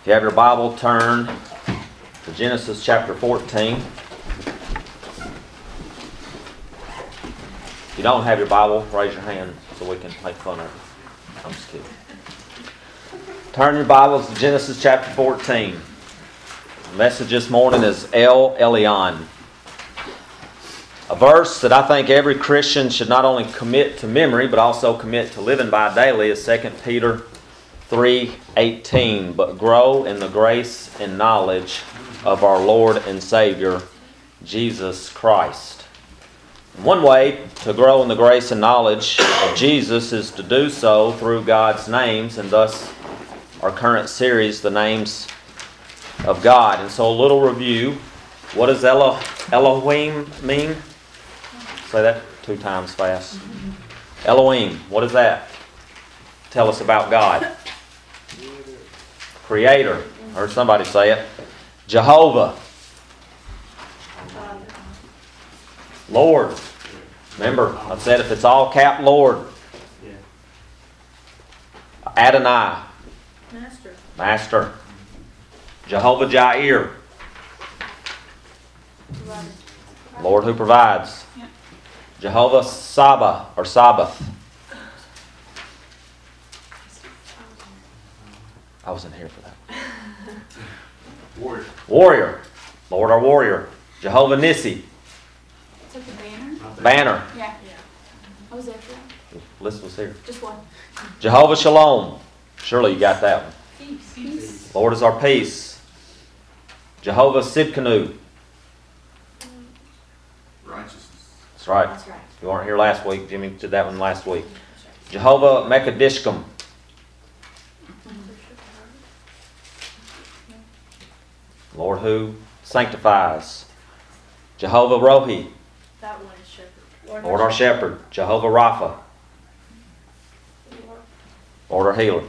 If you have your Bible, turn to Genesis chapter 14. If you don't have your Bible, raise your hand so we can make fun of you. I'm just kidding. Turn your Bibles to Genesis chapter 14. The message this morning is El Elyon. A verse that I think every Christian should not only commit to memory, but also commit to living by daily is 2 Peter 3:18, but grow in the grace and knowledge of our Lord and Savior Jesus Christ. One way to grow in the grace and knowledge of Jesus is to do so through God's names, and thus our current series, the names of God. And so a little review. What does Elo- Elohim mean? Say that two times fast. Elohim, what is that? Tell us about God. Creator. Heard somebody say it. Jehovah. Lord. Remember, I said if it's all cap, Lord. Adonai. Master. Master. Jehovah Jireh. Lord who provides. Jehovah Saba or Sabbath. I wasn't here for that. Warrior. Warrior. Lord our warrior. Jehovah Nissi. It's like a banner? Banner. Yeah. I was there for that. List was here. Just one. Jehovah Shalom. Surely you got that one. Peace. Peace. Lord is our peace. Jehovah Sidkenu. Righteousness. That's right. That's right. You weren't here last week. Jimmy did that one last week. Jehovah Mekadishkum. Lord who sanctifies. Jehovah Rohi. That one is shepherd. Lord our shepherd. Jehovah Rapha. Lord our healer.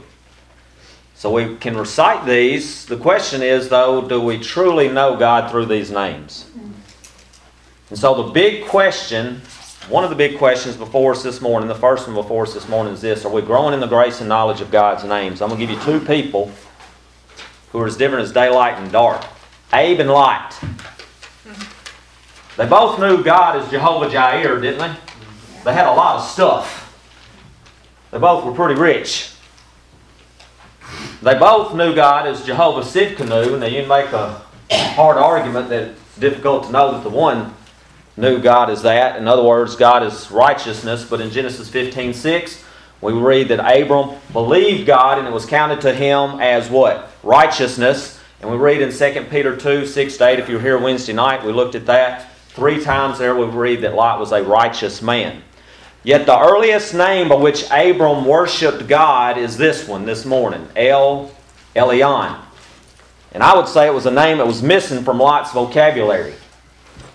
So we can recite these. The question is, though, do we truly know God through these names? And so the big question, one of the big questions before us this morning, the first one before us this morning is this Are we growing in the grace and knowledge of God's names? I'm going to give you two people who are as different as daylight and dark Abe and Lot. They both knew God as Jehovah Jireh, didn't they? They had a lot of stuff. They both were pretty rich. They both knew God as Jehovah Sidkenu, and you make a hard argument that it's difficult to know that the one knew God as that. In other words, God is righteousness. But in Genesis 15 6, we read that Abram believed God and it was counted to him as what? Righteousness. And we read in 2 Peter 2 6 to 8, if you were here Wednesday night, we looked at that. Three times there we read that Lot was a righteous man. Yet the earliest name by which Abram worshiped God is this one this morning El Elyon. And I would say it was a name that was missing from Lot's vocabulary.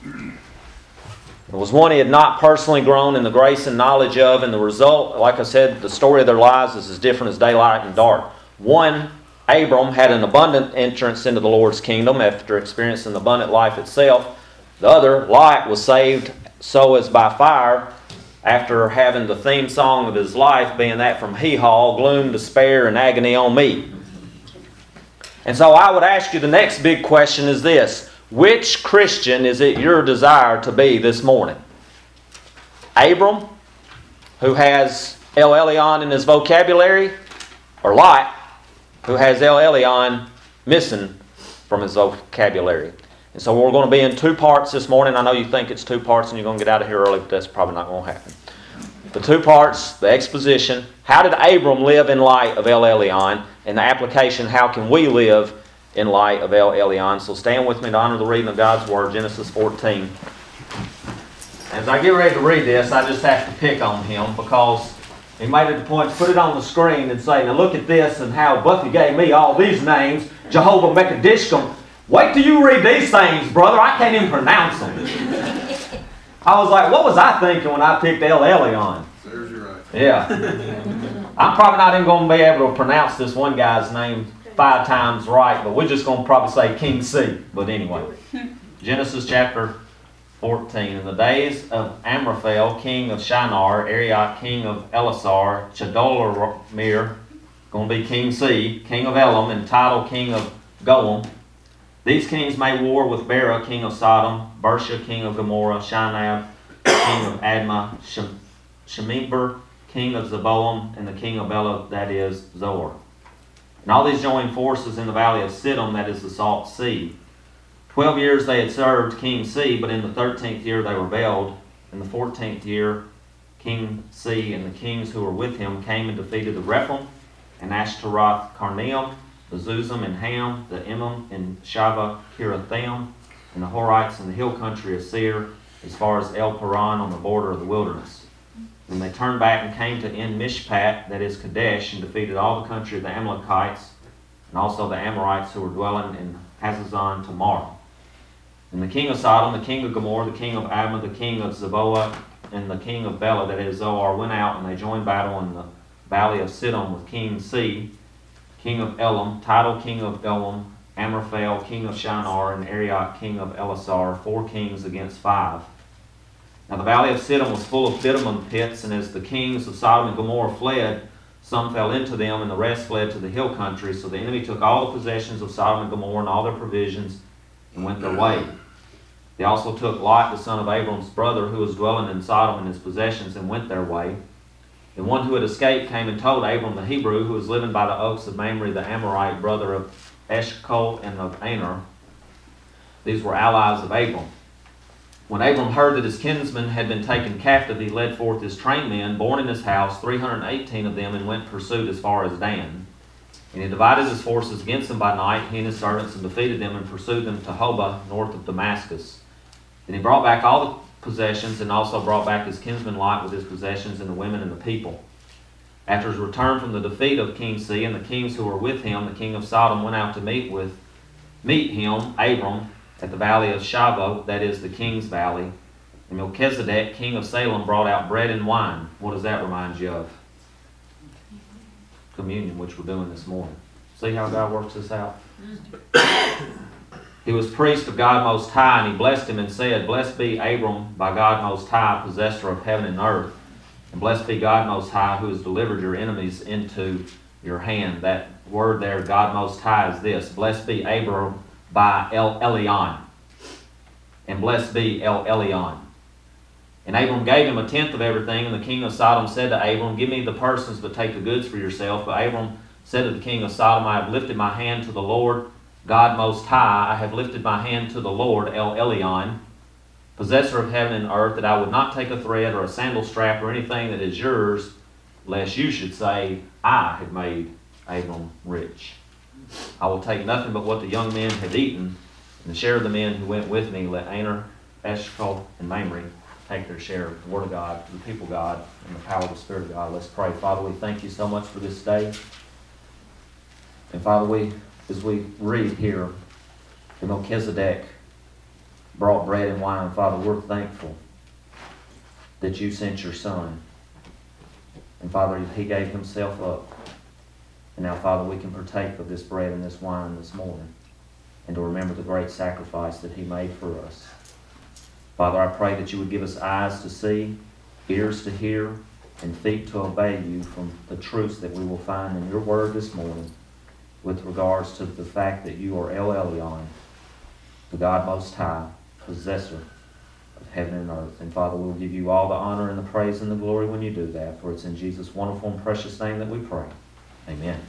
It was one he had not personally grown in the grace and knowledge of, and the result, like I said, the story of their lives is as different as daylight and dark. One, Abram had an abundant entrance into the Lord's kingdom after experiencing abundant life itself. The other, Lot, was saved so as by fire after having the theme song of his life being that from Hee Haw, gloom, despair, and agony on me. And so I would ask you the next big question is this Which Christian is it your desire to be this morning? Abram, who has El Elyon in his vocabulary, or Lot, who has El Elyon missing from his vocabulary? And so we're going to be in two parts this morning. I know you think it's two parts and you're going to get out of here early, but that's probably not going to happen. The two parts, the exposition, how did Abram live in light of El Elyon? And the application, how can we live in light of El Elyon? So stand with me to honor the reading of God's Word, Genesis 14. As I get ready to read this, I just have to pick on him because he made it a point to put it on the screen and say, now look at this and how Buffy gave me all these names, Jehovah Mekadishkum. Wait till you read these things, brother. I can't even pronounce them. I was like, what was I thinking when I picked El Elyon? Serves you right. Yeah. I'm probably not even going to be able to pronounce this one guy's name five times right, but we're just going to probably say King C. But anyway, Genesis chapter 14. In the days of Amraphel, king of Shinar, Arioch, king of Elasar, Chedorlaomer, going to be King C, king of Elam, and Tidal, king of Goiim. These kings made war with Bera, king of Sodom, Birsha, king of Gomorrah, Shinab, king of Admah, Shem- Shemeber, king of Zeboiim, and the king of Bela, that is Zoar. And all these joined forces in the valley of Siddim, that is the Salt Sea. Twelve years they had served King C, but in the thirteenth year they rebelled. In the fourteenth year, King C and the kings who were with him came and defeated the Rephaim, and Ashteroth Karnaim, the Zuzim and Ham, the Emim and Shaveh Kiriathaim, and the Horites in the hill country of Seir, as far as El Paran on the border of the wilderness. And they turned back and came to En Mishpat, that is Kadesh, and defeated all the country of the Amalekites, and also the Amorites who were dwelling in Hazazon Tamar. And the king of Sodom, the king of Gomorrah, the king of Admah, the king of Zeboiim, and the king of Bela, that is Zoar, went out and they joined battle in the valley of Siddim with King C, king of Elam, Tidal, king of Elam, Amraphel, king of Shinar, and Arioch, king of Elasar, four kings against five. Now the valley of Siddim was full of bitumen pits, and as the kings of Sodom and Gomorrah fled, some fell into them, and the rest fled to the hill country. So the enemy took all the possessions of Sodom and Gomorrah and all their provisions, and went their way. They also took Lot, the son of Abram's brother, who was dwelling in Sodom, and his possessions, and went their way. The one who had escaped came and told Abram the Hebrew, who was living by the oaks of Mamre, the Amorite, brother of Eshcol and of Aner. These were allies of Abram. When Abram heard that his kinsmen had been taken captive, he led forth his trained men, born in his house, 318 of them, and went pursuit as far as Dan. And he divided his forces against them by night, he and his servants, and defeated them and pursued them to Hobah, north of Damascus. Then he brought back all the possessions, and also brought back his kinsman Lot with his possessions, and the women and the people. After his return from the defeat of King C and the kings who were with him, the king of Sodom went out to meet with meet him, Abram, at the valley of Shaveh, that is the king's valley. And Melchizedek, king of Salem, brought out bread and wine. What does that remind you of? Communion, which we're doing this morning. See how God works this out? Mm-hmm. He was priest of God Most High, and he blessed him and said, Blessed be Abram by God Most High, possessor of heaven and earth. And blessed be God Most High, who has delivered your enemies into your hand. That word there, God Most High, is this Blessed be Abram by El Elyon. And blessed be El Elyon. And Abram gave him a tenth of everything, and the king of Sodom said to Abram, Give me the persons, but take the goods for yourself. But Abram said to the king of Sodom, I have lifted my hand to the Lord God Most High, I have lifted my hand to the Lord, El Elyon, possessor of heaven and earth, that I would not take a thread or a sandal strap or anything that is yours, lest you should say, I have made Abram rich. I will take nothing but what the young men have eaten, and the share of the men who went with me, let Aner, Eshcol, and Mamre take their share of the Word of God, the people of God, and the power of the Spirit of God. Let's pray. Father, we thank you so much for this day. And Father, we as we read here, that Melchizedek brought bread and wine. Father, we're thankful that you sent your son. And Father, he gave himself up. And now, Father, we can partake of this bread and this wine this morning and to remember the great sacrifice that he made for us. Father, I pray that you would give us eyes to see, ears to hear, and feet to obey you from the truths that we will find in your word this morning with regards to the fact that you are El Elyon, the God Most High, possessor of heaven and earth. And Father, we'll give you all the honor and the praise and the glory when you do that, for it's in Jesus' wonderful and precious name that we pray. Amen.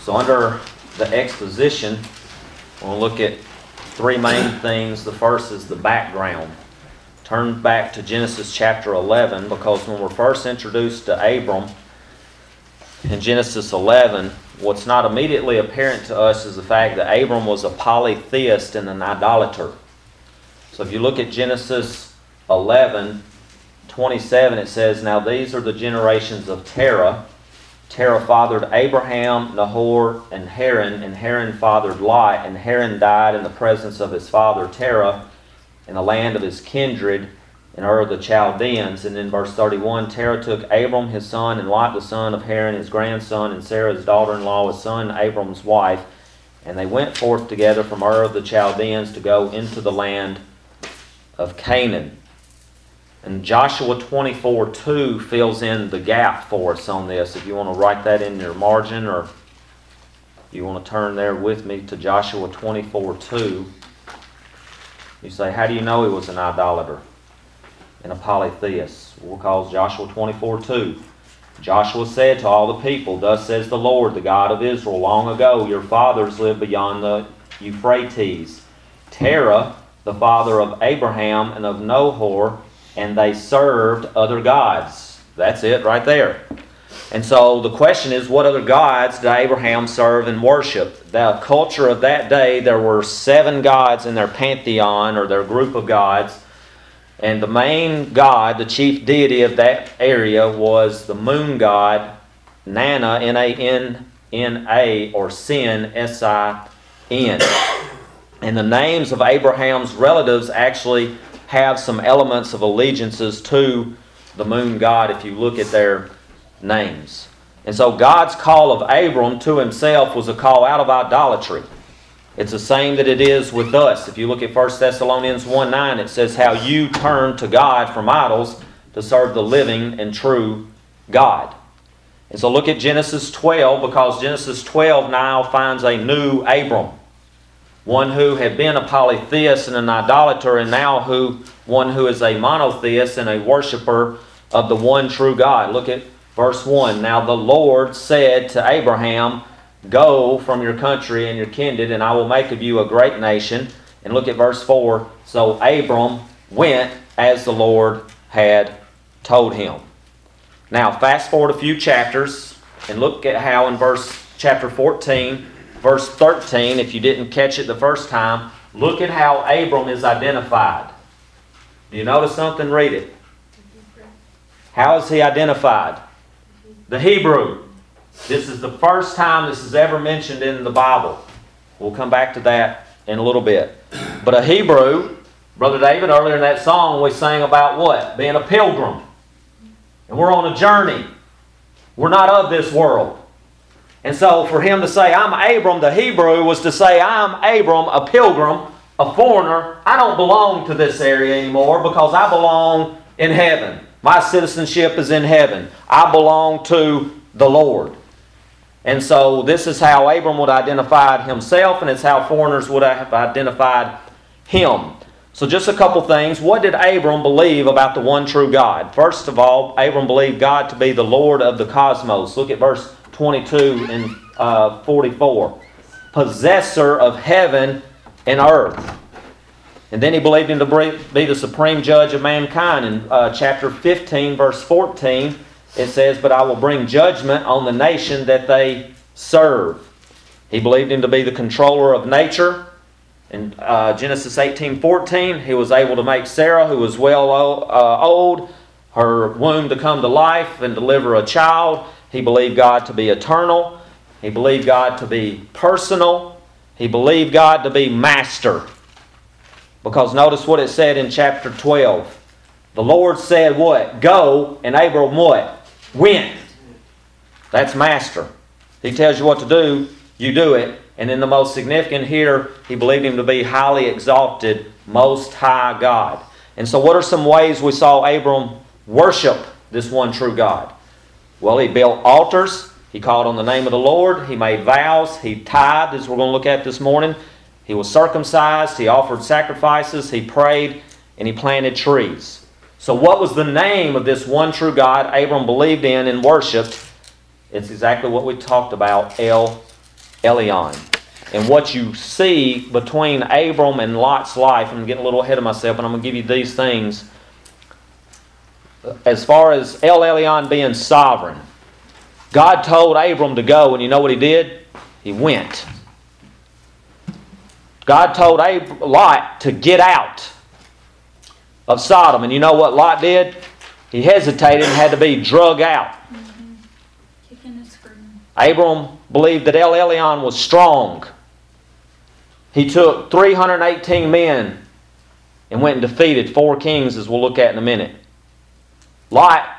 So, under the exposition, we'll look at three main things. The first is the background. Turn back to Genesis chapter 11 because when we're first introduced to Abram, in Genesis 11, what's not immediately apparent to us is the fact that Abram was a polytheist and an idolater. So if you look at Genesis 11, 27, it says, Now these are the generations of Terah. Terah fathered Abraham, Nahor, and Haran, and Haran fathered Lot, and Haran died in the presence of his father Terah in the land of his kindred in Ur of the Chaldeans. And in verse 31, Terah took Abram his son, and Lot the son of Haran his grandson, and Sarah his daughter in law, his son Abram's wife. And they went forth together from Ur of the Chaldeans to go into the land of Canaan. And Joshua 24 2 fills in the gap for us on this. If you want to write that in your margin or you want to turn there with me to Joshua 24 2. You say, How do you know he was an idolater and a polytheist? We'll because Joshua 24 2. Joshua said to all the people, Thus says the Lord, the God of Israel, long ago your fathers lived beyond the Euphrates. Terah, the father of Abraham and of Nahor, and they served other gods. That's it right there. And so the question is, what other gods did Abraham serve and worship? The culture of that day, there were seven gods in their pantheon or their group of gods. And the main god, the chief deity of that area, was the moon god Nanna, N A N N A, or Sin, S I N. And the names of Abraham's relatives actually have some elements of allegiances to the moon god if you look at their names. And so God's call of Abram to himself was a call out of idolatry. It's the same that it is with us. If you look at 1 Thessalonians 1 9, it says how you turn to God from idols to serve the living and true God. And so look at Genesis 12 because Genesis 12 now finds a new Abram. One who had been a polytheist and an idolater, and now who one who is a monotheist and a worshiper of the one true God. Look at verse 1. Now the Lord said to Abraham, Go from your country and your kindred, and I will make of you a great nation. And look at verse 4. So Abram went as the Lord had told him. Now, fast forward a few chapters and look at how in verse chapter 14, verse 13, if you didn't catch it the first time, look at how Abram is identified. Do you notice something? Read it. How is he identified? The Hebrew. This is the first time this is ever mentioned in the Bible. We'll come back to that in a little bit. But a Hebrew, Brother David, earlier in that song, we sang about what? Being a pilgrim. And we're on a journey. We're not of this world. And so for him to say, I'm Abram, the Hebrew, was to say, I'm Abram, a pilgrim, a foreigner. I don't belong to this area anymore because I belong in heaven. My citizenship is in heaven. I belong to the Lord. And so this is how Abram would identify himself, and it's how foreigners would have identified him. So, just a couple things. What did Abram believe about the one true God? First of all, Abram believed God to be the Lord of the cosmos. Look at verse 22 and uh, 44. Possessor of heaven and earth. And then he believed him to be the supreme judge of mankind. In uh, chapter 15, verse 14, it says, But I will bring judgment on the nation that they serve. He believed him to be the controller of nature. In uh, Genesis 18 14, he was able to make Sarah, who was well uh, old, her womb to come to life and deliver a child. He believed God to be eternal. He believed God to be personal. He believed God to be master. Because notice what it said in chapter 12. The Lord said, What? Go, and Abram what? Went. That's master. He tells you what to do, you do it. And then the most significant here, he believed him to be highly exalted, most high God. And so, what are some ways we saw Abram worship this one true God? Well, he built altars. He called on the name of the Lord. He made vows. He tithed, as we're going to look at this morning. He was circumcised. He offered sacrifices. He prayed. And he planted trees. So, what was the name of this one true God Abram believed in and worshiped? It's exactly what we talked about El Elyon. And what you see between Abram and Lot's life, I'm getting a little ahead of myself, and I'm going to give you these things. As far as El Elyon being sovereign, God told Abram to go, and you know what he did? He went. God told Ab- Lot to get out of Sodom, and you know what Lot did? He hesitated and had to be drug out. Abram believed that El Elyon was strong. He took 318 men and went and defeated four kings, as we'll look at in a minute. Lot,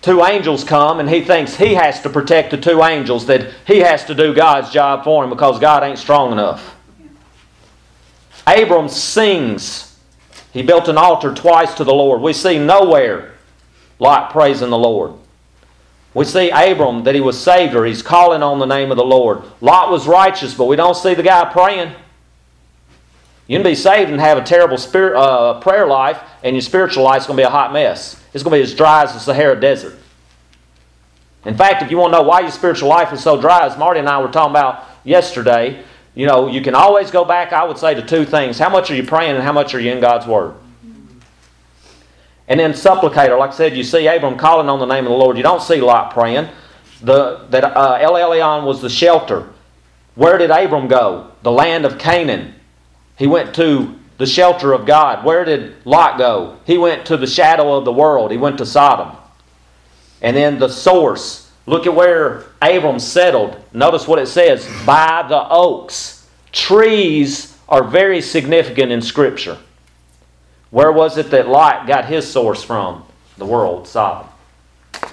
two angels come, and he thinks he has to protect the two angels, that he has to do God's job for him because God ain't strong enough. Abram sings He built an altar twice to the Lord. We see nowhere Lot praising the Lord. We see Abram that he was saved or he's calling on the name of the Lord. Lot was righteous, but we don't see the guy praying. You can be saved and have a terrible spirit, uh, prayer life, and your spiritual life's going to be a hot mess. It's going to be as dry as the Sahara Desert. In fact, if you want to know why your spiritual life is so dry, as Marty and I were talking about yesterday, you know, you can always go back, I would say, to two things. How much are you praying and how much are you in God's Word? And then supplicator, like I said, you see Abram calling on the name of the Lord. You don't see Lot praying. The, that uh, El Elyon was the shelter. Where did Abram go? The land of Canaan. He went to the shelter of God. Where did Lot go? He went to the shadow of the world. He went to Sodom. And then the source. Look at where Abram settled. Notice what it says by the oaks. Trees are very significant in Scripture. Where was it that Lot got his source from? The world, Sodom.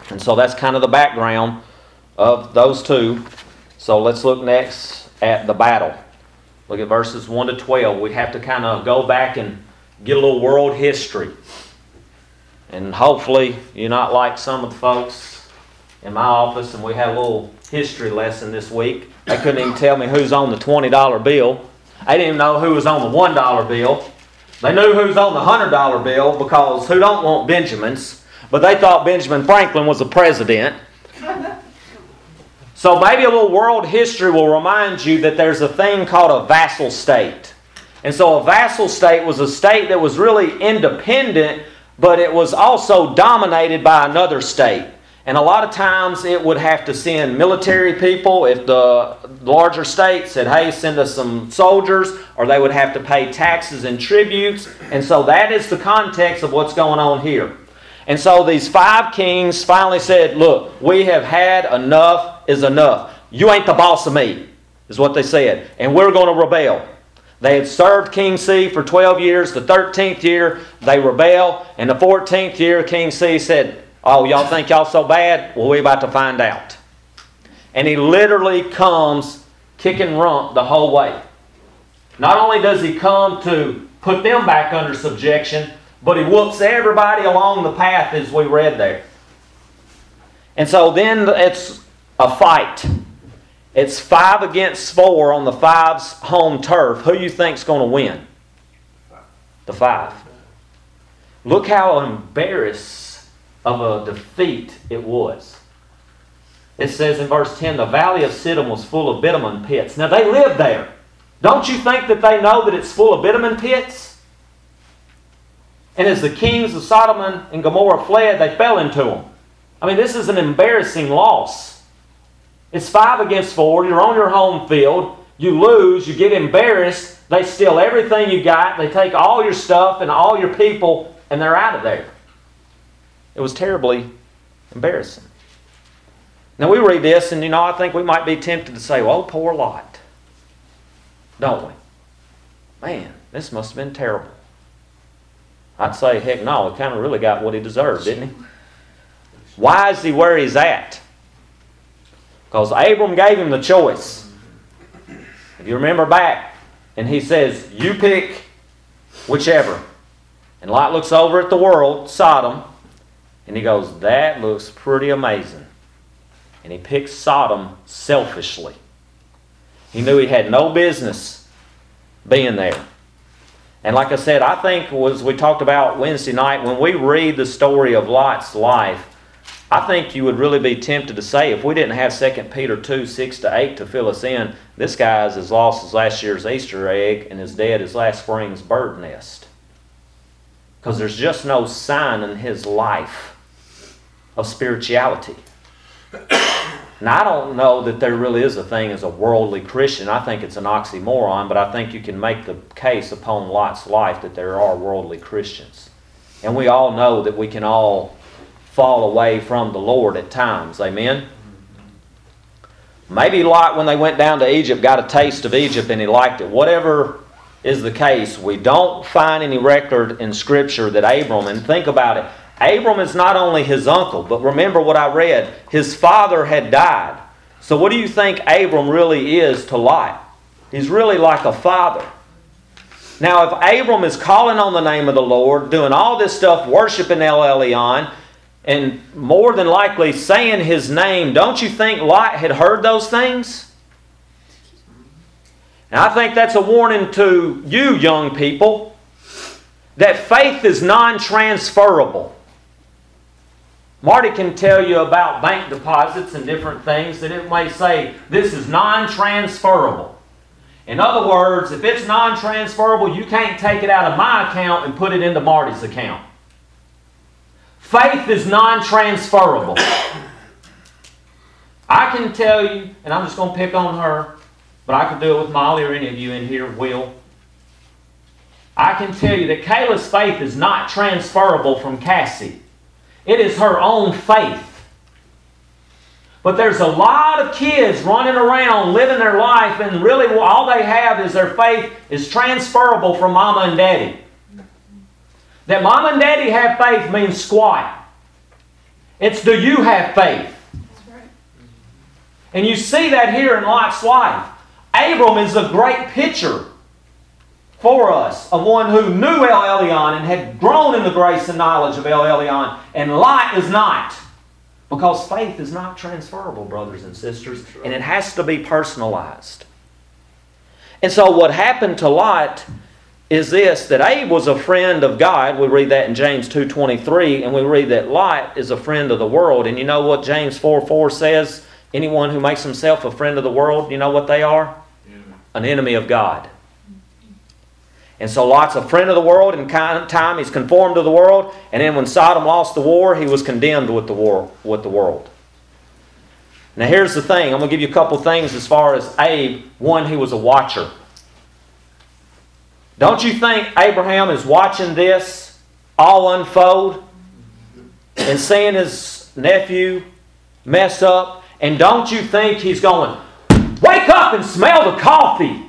And so that's kind of the background of those two. So let's look next at the battle. Look at verses 1 to 12. We have to kind of go back and get a little world history. And hopefully, you're not like some of the folks in my office, and we had a little history lesson this week. They couldn't even tell me who's on the $20 bill. They didn't even know who was on the $1 bill. They knew who's on the $100 bill because who don't want Benjamins? But they thought Benjamin Franklin was the president. So maybe a little world history will remind you that there's a thing called a vassal state. And so a vassal state was a state that was really independent, but it was also dominated by another state. And a lot of times it would have to send military people if the larger state said, hey, send us some soldiers, or they would have to pay taxes and tributes. And so that is the context of what's going on here. And so these five kings finally said, Look, we have had enough is enough. You ain't the boss of me, is what they said. And we're going to rebel. They had served King C for 12 years. The 13th year, they rebel. And the 14th year, King C said, Oh, y'all think y'all so bad? Well, we're about to find out. And he literally comes kicking rump the whole way. Not only does he come to put them back under subjection, but he whoops everybody along the path as we read there. And so then it's a fight. It's five against four on the five's home turf. Who you think's going to win? The five. Look how embarrassed of a defeat it was. It says in verse 10 the valley of Siddim was full of bitumen pits. Now they lived there. Don't you think that they know that it's full of bitumen pits? And as the kings of Sodom and Gomorrah fled, they fell into them. I mean, this is an embarrassing loss. It's five against four. You're on your home field. You lose. You get embarrassed. They steal everything you got. They take all your stuff and all your people, and they're out of there. It was terribly embarrassing. Now, we read this, and you know, I think we might be tempted to say, well, poor Lot. Don't we? Man, this must have been terrible. I'd say, heck no, he kind of really got what he deserved, didn't he? Why is he where he's at? Because Abram gave him the choice. If you remember back, and he says, You pick whichever. And Lot looks over at the world, Sodom, and he goes, That looks pretty amazing. And he picks Sodom selfishly. He knew he had no business being there. And like I said, I think as we talked about Wednesday night, when we read the story of Lot's life, I think you would really be tempted to say, if we didn't have 2 Peter 2 6 to 8 to fill us in, this guy is as lost as last year's Easter egg and as dead as last spring's bird nest. Because there's just no sign in his life of spirituality. Now, I don't know that there really is a thing as a worldly Christian. I think it's an oxymoron, but I think you can make the case upon Lot's life that there are worldly Christians. And we all know that we can all fall away from the Lord at times. Amen? Maybe Lot, when they went down to Egypt, got a taste of Egypt and he liked it. Whatever is the case, we don't find any record in Scripture that Abram, and think about it, Abram is not only his uncle, but remember what I read. His father had died. So, what do you think Abram really is to Lot? He's really like a father. Now, if Abram is calling on the name of the Lord, doing all this stuff, worshiping El Elyon, and more than likely saying his name, don't you think Lot had heard those things? And I think that's a warning to you, young people, that faith is non transferable. Marty can tell you about bank deposits and different things that it may say this is non transferable. In other words, if it's non transferable, you can't take it out of my account and put it into Marty's account. Faith is non transferable. I can tell you, and I'm just going to pick on her, but I could do it with Molly or any of you in here, Will. I can tell you that Kayla's faith is not transferable from Cassie. It is her own faith. But there's a lot of kids running around living their life, and really all they have is their faith is transferable from mama and daddy. That mama and daddy have faith means squat. It's do you have faith? Right. And you see that here in Lot's life. Abram is a great picture for us of one who knew El Elyon and had grown in the grace and knowledge of El Elyon, and Lot is not. Because faith is not transferable, brothers and sisters, and it has to be personalized. And so, what happened to Lot is this that Abe was a friend of God. We read that in James 2:23, and we read that Lot is a friend of the world. And you know what James 4 4 says? Anyone who makes himself a friend of the world, you know what they are? An enemy of God. And so Lot's a friend of the world. In time, he's conformed to the world. And then when Sodom lost the war, he was condemned with the, war, with the world. Now, here's the thing I'm going to give you a couple things as far as Abe. One, he was a watcher. Don't you think Abraham is watching this all unfold and seeing his nephew mess up? And don't you think he's going, Wake up and smell the coffee?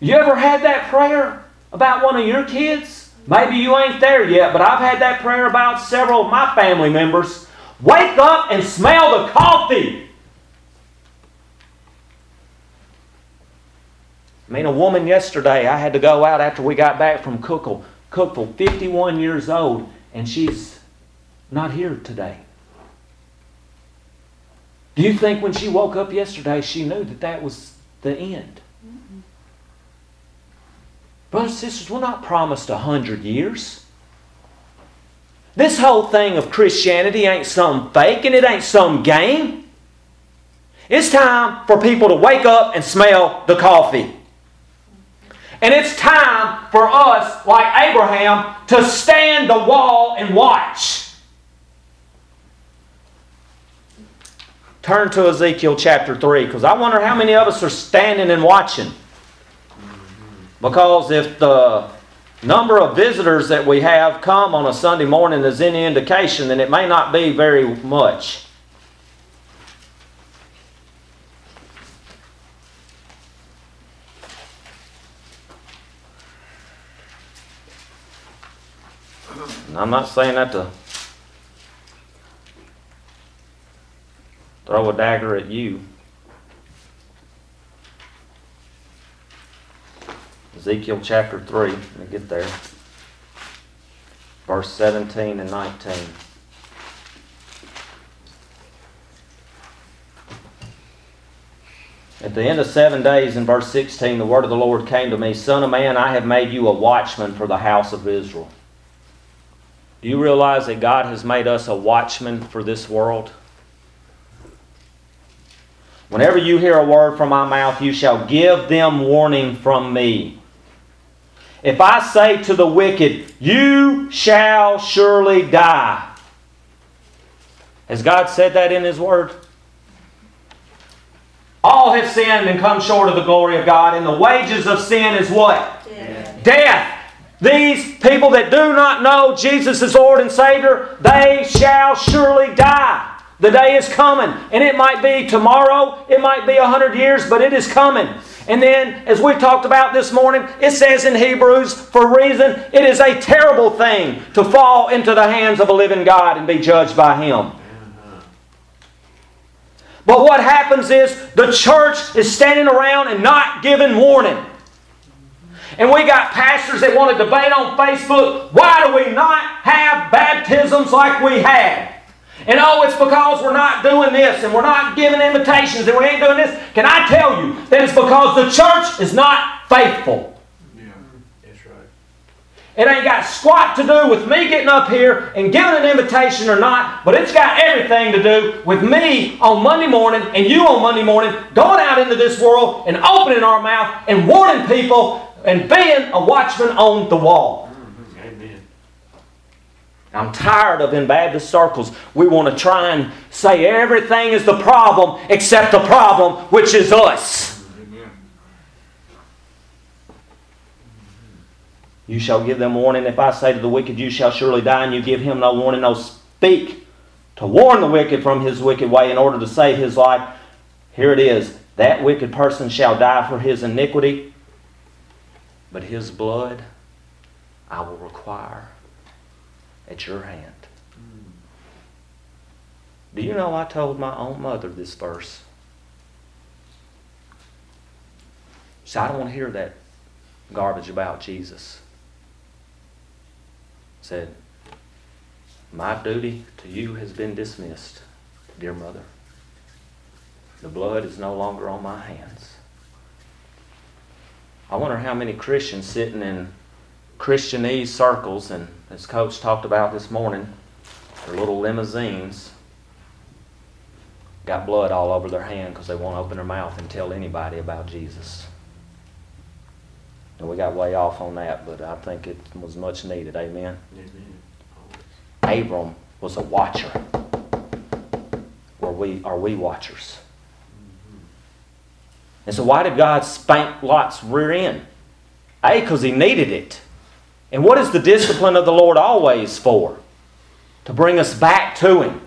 You ever had that prayer about one of your kids? Maybe you ain't there yet, but I've had that prayer about several of my family members. Wake up and smell the coffee. I mean, a woman yesterday, I had to go out after we got back from Cookeville, Cookeville, 51 years old, and she's not here today. Do you think when she woke up yesterday, she knew that that was the end? Brothers and sisters, we're not promised a hundred years. This whole thing of Christianity ain't some fake and it ain't some game. It's time for people to wake up and smell the coffee. And it's time for us, like Abraham, to stand the wall and watch. Turn to Ezekiel chapter 3, because I wonder how many of us are standing and watching. Because if the number of visitors that we have come on a Sunday morning is any indication, then it may not be very much. And I'm not saying that to throw a dagger at you. Ezekiel chapter 3. Let me get there. Verse 17 and 19. At the end of seven days, in verse 16, the word of the Lord came to me Son of man, I have made you a watchman for the house of Israel. Do you realize that God has made us a watchman for this world? Whenever you hear a word from my mouth, you shall give them warning from me. If I say to the wicked, You shall surely die. Has God said that in His Word? All have sinned and come short of the glory of God, and the wages of sin is what? Death. Death. These people that do not know Jesus as Lord and Savior, they shall surely die. The day is coming, and it might be tomorrow, it might be a hundred years, but it is coming. And then, as we talked about this morning, it says in Hebrews, for reason, it is a terrible thing to fall into the hands of a living God and be judged by Him. But what happens is the church is standing around and not giving warning. And we got pastors that want to debate on Facebook. Why do we not have baptisms like we had? And oh, it's because we're not doing this and we're not giving invitations and we ain't doing this. Can I tell you that it's because the church is not faithful? Yeah. That's right. It ain't got squat to do with me getting up here and giving an invitation or not, but it's got everything to do with me on Monday morning and you on Monday morning going out into this world and opening our mouth and warning people and being a watchman on the wall. I'm tired of in Baptist circles, we want to try and say everything is the problem except the problem, which is us. You shall give them warning. If I say to the wicked, You shall surely die, and you give him no warning, no speak to warn the wicked from his wicked way in order to save his life. Here it is that wicked person shall die for his iniquity, but his blood I will require at your hand. Mm. Do you know I told my own mother this verse? So I don't want to hear that garbage about Jesus. Said, My duty to you has been dismissed, dear mother. The blood is no longer on my hands. I wonder how many Christians sitting in Christianese circles, and as Coach talked about this morning, their little limousines got blood all over their hand because they won't open their mouth and tell anybody about Jesus. And we got way off on that, but I think it was much needed. Amen. Amen. Abram was a watcher. Were we, are we watchers? Mm-hmm. And so, why did God spank Lot's rear end? A, because he needed it. And what is the discipline of the Lord always for? To bring us back to Him.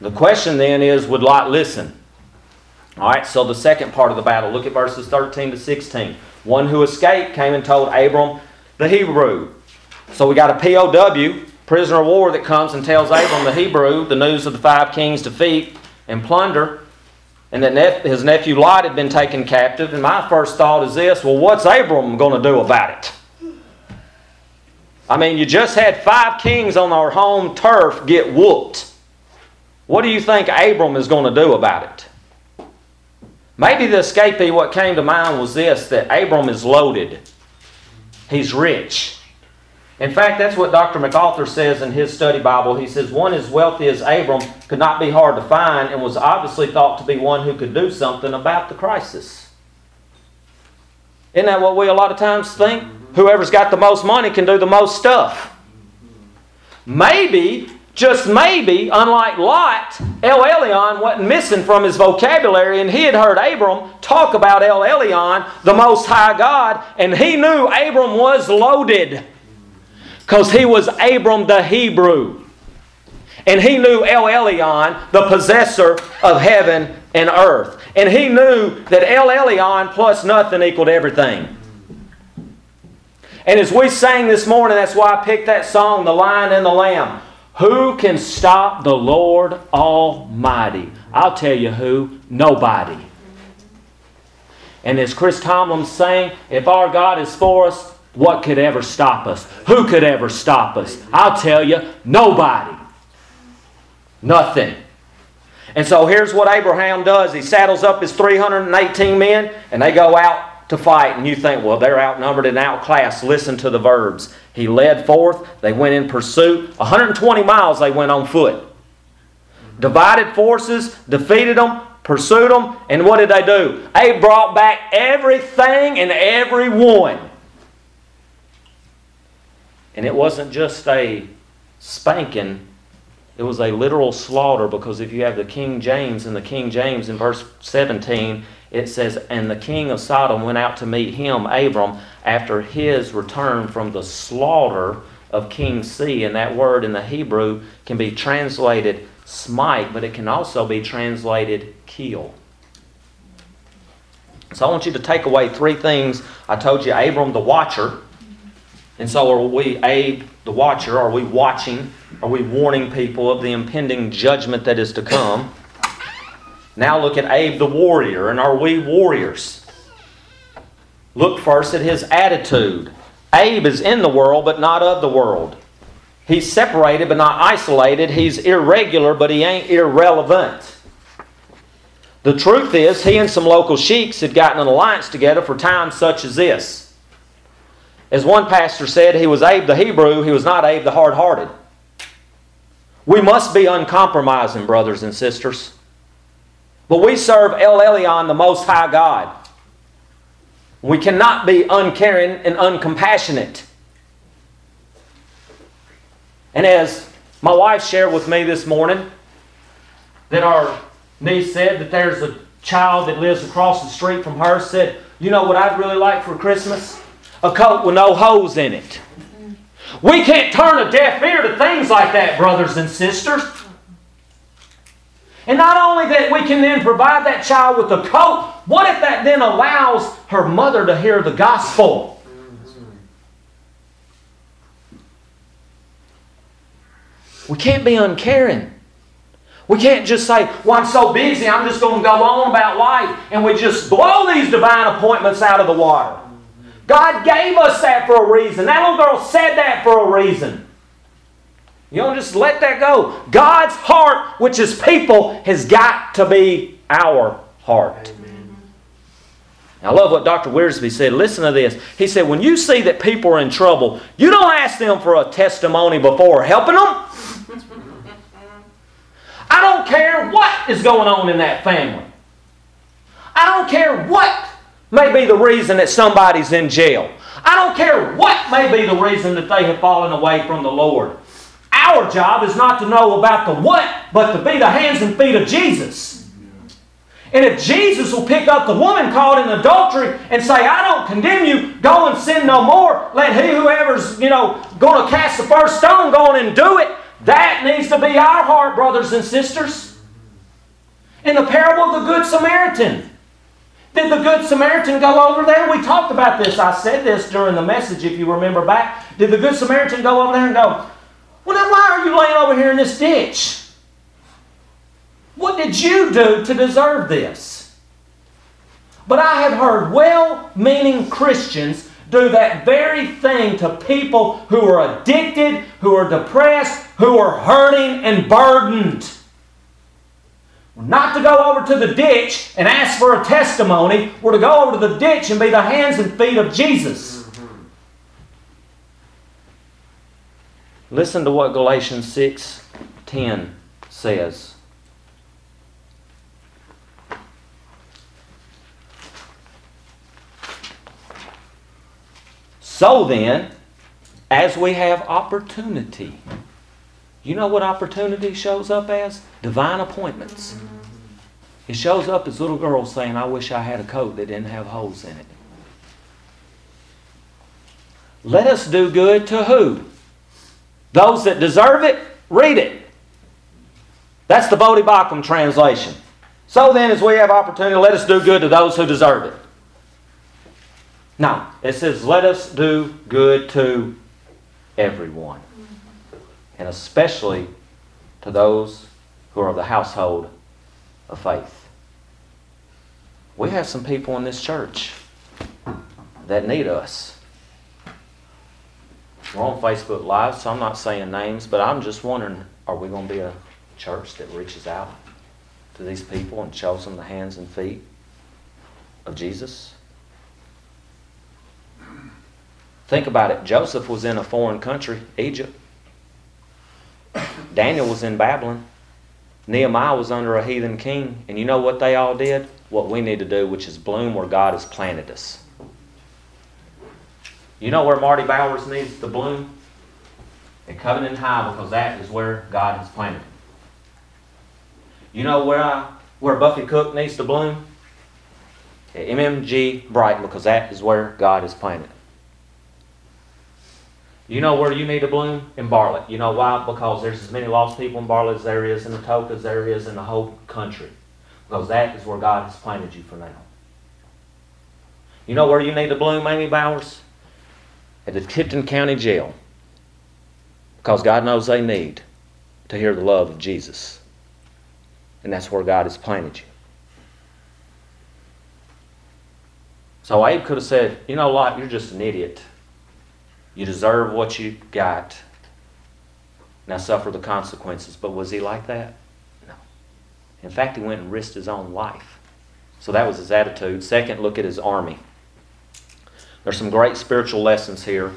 The question then is would Lot listen? All right, so the second part of the battle, look at verses 13 to 16. One who escaped came and told Abram the Hebrew. So we got a POW, prisoner of war, that comes and tells Abram the Hebrew the news of the five kings' defeat and plunder, and that his nephew Lot had been taken captive. And my first thought is this well, what's Abram going to do about it? I mean, you just had five kings on our home turf get whooped. What do you think Abram is going to do about it? Maybe the escapee, what came to mind was this that Abram is loaded, he's rich. In fact, that's what Dr. MacArthur says in his study Bible. He says, One as wealthy as Abram could not be hard to find and was obviously thought to be one who could do something about the crisis. Isn't that what we a lot of times think? Whoever's got the most money can do the most stuff. Maybe, just maybe, unlike Lot, El Elyon wasn't missing from his vocabulary, and he had heard Abram talk about El Elyon, the Most High God, and he knew Abram was loaded because he was Abram the Hebrew. And he knew El Elyon, the possessor of heaven and earth. And he knew that El Elyon plus nothing equaled everything. And as we sang this morning, that's why I picked that song, The Lion and the Lamb. Who can stop the Lord Almighty? I'll tell you who nobody. And as Chris Tomlin sang, if our God is for us, what could ever stop us? Who could ever stop us? I'll tell you, nobody. Nothing. And so here's what Abraham does he saddles up his 318 men, and they go out to fight. And you think, well, they're outnumbered and outclassed. Listen to the verbs. He led forth, they went in pursuit. 120 miles they went on foot. Divided forces, defeated them, pursued them, and what did they do? They brought back everything and everyone. And it wasn't just a spanking, it was a literal slaughter because if you have the King James and the King James in verse 17, it says, And the king of Sodom went out to meet him, Abram, after his return from the slaughter of King C. And that word in the Hebrew can be translated smite, but it can also be translated kill. So I want you to take away three things. I told you Abram the watcher. And so are we, Abe the watcher, are we watching? Are we warning people of the impending judgment that is to come? Now look at Abe the warrior, and are we warriors? Look first at his attitude. Abe is in the world, but not of the world. He's separated, but not isolated. He's irregular, but he ain't irrelevant. The truth is, he and some local sheiks had gotten an alliance together for times such as this. As one pastor said, he was Abe the Hebrew, he was not Abe the hard hearted. We must be uncompromising, brothers and sisters. But we serve El Elyon, the Most High God. We cannot be uncaring and uncompassionate. And as my wife shared with me this morning, that our niece said that there's a child that lives across the street from her said, You know what I'd really like for Christmas? A coat with no holes in it. We can't turn a deaf ear to things like that, brothers and sisters. And not only that, we can then provide that child with a coat. What if that then allows her mother to hear the gospel? We can't be uncaring. We can't just say, Well, I'm so busy, I'm just going to go on about life, and we just blow these divine appointments out of the water. God gave us that for a reason. That little girl said that for a reason. You don't just let that go. God's heart, which is people, has got to be our heart. Amen. I love what Dr. Wiersbe said. Listen to this. He said, When you see that people are in trouble, you don't ask them for a testimony before helping them. I don't care what is going on in that family. I don't care what may be the reason that somebody's in jail. I don't care what may be the reason that they have fallen away from the Lord. Our job is not to know about the what, but to be the hands and feet of Jesus. And if Jesus will pick up the woman caught in adultery and say, I don't condemn you, go and sin no more, let he whoever's, you know, going to cast the first stone go on and do it, that needs to be our heart, brothers and sisters. In the parable of the Good Samaritan, did the Good Samaritan go over there? We talked about this. I said this during the message, if you remember back. Did the Good Samaritan go over there and go, Well, then why are you laying over here in this ditch? What did you do to deserve this? But I have heard well meaning Christians do that very thing to people who are addicted, who are depressed, who are hurting and burdened. Not to go over to the ditch and ask for a testimony, we're to go over to the ditch and be the hands and feet of Jesus. Listen to what Galatians 6 10 says. So then, as we have opportunity, you know what opportunity shows up as? Divine appointments. It shows up as little girls saying, I wish I had a coat that didn't have holes in it. Let us do good to who? Those that deserve it, read it. That's the Bodhi Bacham translation. So then, as we have opportunity, let us do good to those who deserve it. Now, it says, let us do good to everyone, and especially to those who are of the household of faith. We have some people in this church that need us. We're on Facebook Live, so I'm not saying names, but I'm just wondering are we going to be a church that reaches out to these people and shows them the hands and feet of Jesus? Think about it. Joseph was in a foreign country, Egypt. Daniel was in Babylon. Nehemiah was under a heathen king. And you know what they all did? What we need to do, which is bloom where God has planted us. You know where Marty Bowers needs to bloom? At Covenant High, because that is where God has planted him. You know where I, where Buffy Cook needs to bloom? At MMG Brighton, because that is where God has planted him. You know where you need to bloom? In Bartlett. You know why? Because there's as many lost people in Bartlett as there is in Atoka as there is in the whole country. Because that is where God has planted you for now. You know where you need to bloom, Amy Bowers? At the Tipton County Jail. Because God knows they need to hear the love of Jesus. And that's where God has planted you. So Abe could have said, You know, Lot, you're just an idiot. You deserve what you got. Now suffer the consequences. But was he like that? No. In fact, he went and risked his own life. So that was his attitude. Second, look at his army. There's some great spiritual lessons here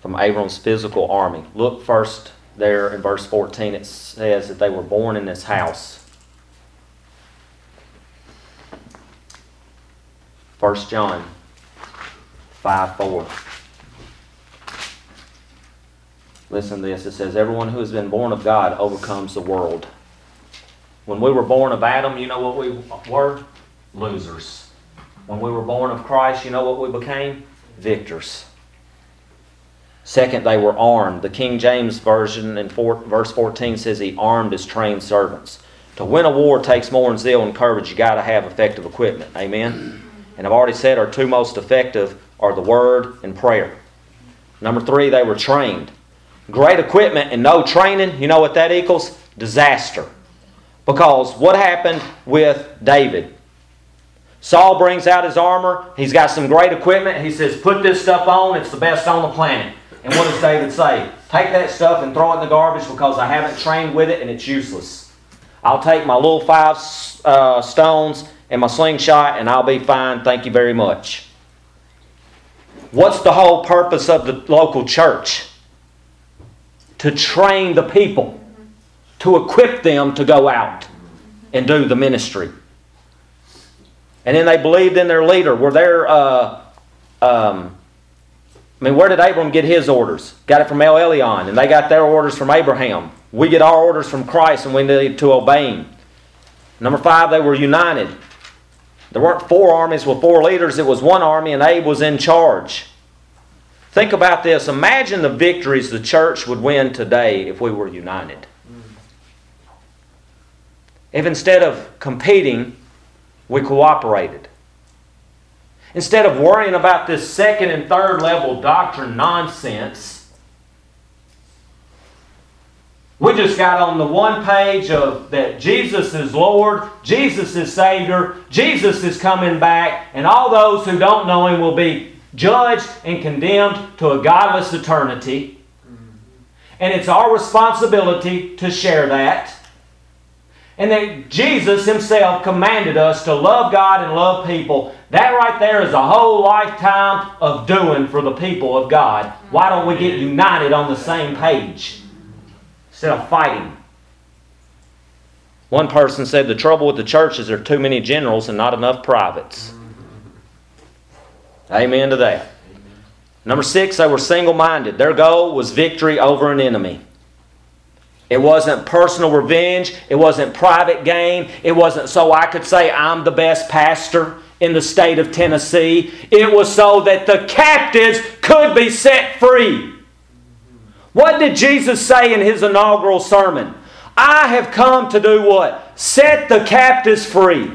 from Abram's physical army. Look first there in verse 14. It says that they were born in this house. 1 John 5 4. Listen to this. It says, Everyone who has been born of God overcomes the world. When we were born of Adam, you know what we were? Losers. When we were born of Christ, you know what we became? Victors. Second, they were armed. The King James Version in four, verse 14 says he armed his trained servants. To win a war takes more than zeal and courage. You got to have effective equipment. Amen? And I've already said our two most effective are the Word and prayer. Number three, they were trained. Great equipment and no training, you know what that equals? Disaster. Because what happened with David? Saul brings out his armor. He's got some great equipment. He says, Put this stuff on. It's the best on the planet. And what does David say? Take that stuff and throw it in the garbage because I haven't trained with it and it's useless. I'll take my little five uh, stones and my slingshot and I'll be fine. Thank you very much. What's the whole purpose of the local church? To train the people, to equip them to go out and do the ministry. And then they believed in their leader. Were there, uh, um, I mean, where did Abram get his orders? Got it from El Elyon, and they got their orders from Abraham. We get our orders from Christ, and we need to obey him. Number five, they were united. There weren't four armies with four leaders, it was one army, and Abe was in charge. Think about this. Imagine the victories the church would win today if we were united. If instead of competing, we cooperated. Instead of worrying about this second and third level doctrine nonsense, we just got on the one page of that Jesus is Lord, Jesus is Savior, Jesus is coming back, and all those who don't know Him will be judged and condemned to a godless eternity. And it's our responsibility to share that. And that Jesus Himself commanded us to love God and love people. That right there is a whole lifetime of doing for the people of God. Why don't we get united on the same page instead of fighting? One person said the trouble with the church is there are too many generals and not enough privates. Amen to that. Number six, they were single minded. Their goal was victory over an enemy. It wasn't personal revenge. It wasn't private gain. It wasn't so I could say I'm the best pastor in the state of Tennessee. It was so that the captives could be set free. What did Jesus say in his inaugural sermon? I have come to do what? Set the captives free.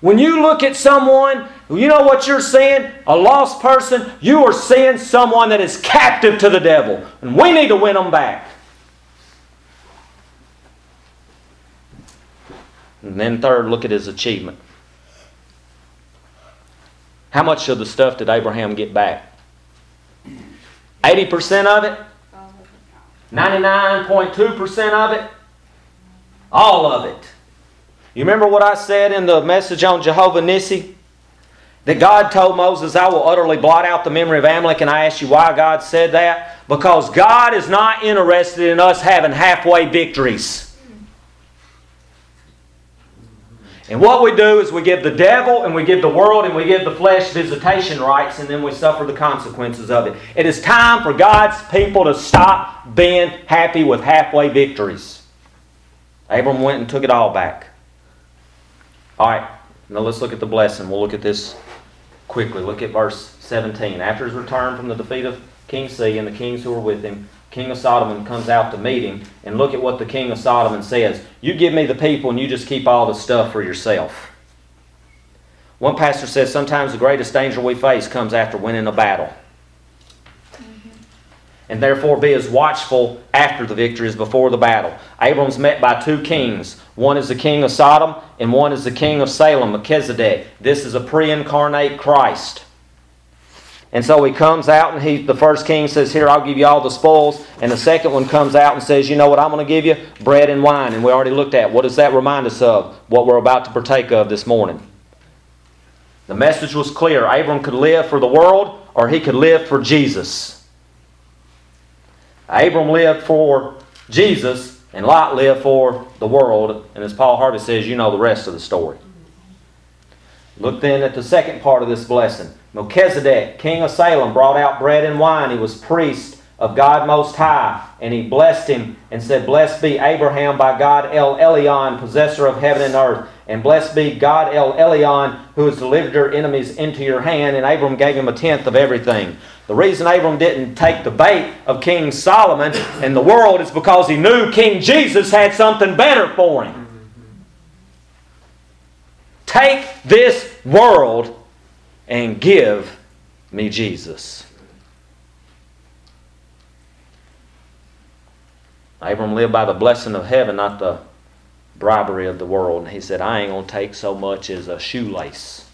When you look at someone, you know what you're seeing? A lost person. You are seeing someone that is captive to the devil. And we need to win them back. And then, third, look at his achievement. How much of the stuff did Abraham get back? 80% of it? 99.2% of it? All of it. You remember what I said in the message on Jehovah Nissi? That God told Moses, I will utterly blot out the memory of Amalek, and I ask you why God said that? Because God is not interested in us having halfway victories. And what we do is we give the devil and we give the world and we give the flesh visitation rights and then we suffer the consequences of it. It is time for God's people to stop being happy with halfway victories. Abram went and took it all back. All right, now let's look at the blessing. We'll look at this quickly. Look at verse 17. After his return from the defeat of King C and the kings who were with him, King of Sodom comes out to meet him, and look at what the king of Sodom says. You give me the people, and you just keep all the stuff for yourself. One pastor says sometimes the greatest danger we face comes after winning a battle. Mm-hmm. and therefore be as watchful after the victory as before the battle. Abram's met by two kings. One is the king of Sodom, and one is the king of Salem, Melchizedek. This is a pre incarnate Christ. And so he comes out, and he, the first king says, Here, I'll give you all the spoils. And the second one comes out and says, You know what I'm going to give you? Bread and wine. And we already looked at. What does that remind us of? What we're about to partake of this morning. The message was clear Abram could live for the world, or he could live for Jesus. Abram lived for Jesus, and Lot lived for the world. And as Paul Harvey says, you know the rest of the story. Look then at the second part of this blessing. Melchizedek, king of Salem, brought out bread and wine. He was priest of God Most High, and he blessed him and said, Blessed be Abraham by God El Elyon, possessor of heaven and earth. And blessed be God El Elyon, who has delivered your enemies into your hand. And Abram gave him a tenth of everything. The reason Abram didn't take the bait of King Solomon and the world is because he knew King Jesus had something better for him. Take this world and give me Jesus. Abram lived by the blessing of heaven, not the bribery of the world. And he said, I ain't going to take so much as a shoelace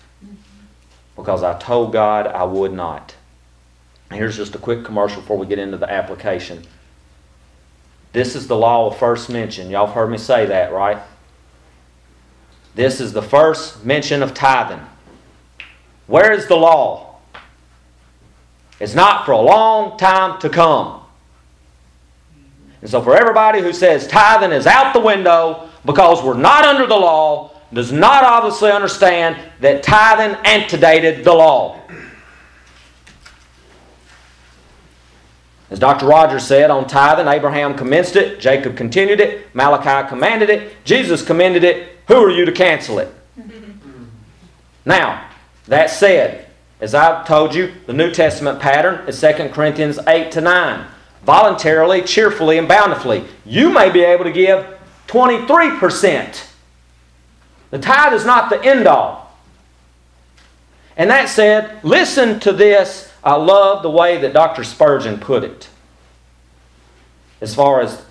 because I told God I would not. Here's just a quick commercial before we get into the application. This is the law of first mention. Y'all have heard me say that, right? This is the first mention of tithing. Where is the law? It's not for a long time to come. And so, for everybody who says tithing is out the window because we're not under the law, does not obviously understand that tithing antedated the law. As Dr. Rogers said on tithing, Abraham commenced it, Jacob continued it, Malachi commanded it, Jesus commended it. Who are you to cancel it? Now, that said, as I've told you, the New Testament pattern is 2 Corinthians 8 to 9. Voluntarily, cheerfully, and bountifully. You may be able to give 23%. The tithe is not the end all. And that said, listen to this. I love the way that Dr. Spurgeon put it as far as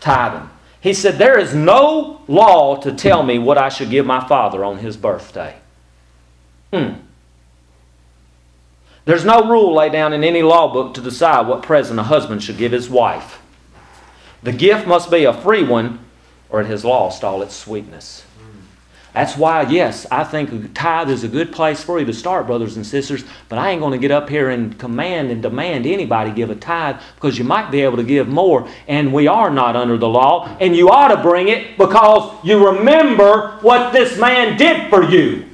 tithing. He said, There is no law to tell me what I should give my father on his birthday. Hmm. There's no rule laid down in any law book to decide what present a husband should give his wife. The gift must be a free one, or it has lost all its sweetness. That's why, yes, I think tithe is a good place for you to start, brothers and sisters, but I ain't going to get up here and command and demand anybody give a tithe because you might be able to give more, and we are not under the law, and you ought to bring it because you remember what this man did for you.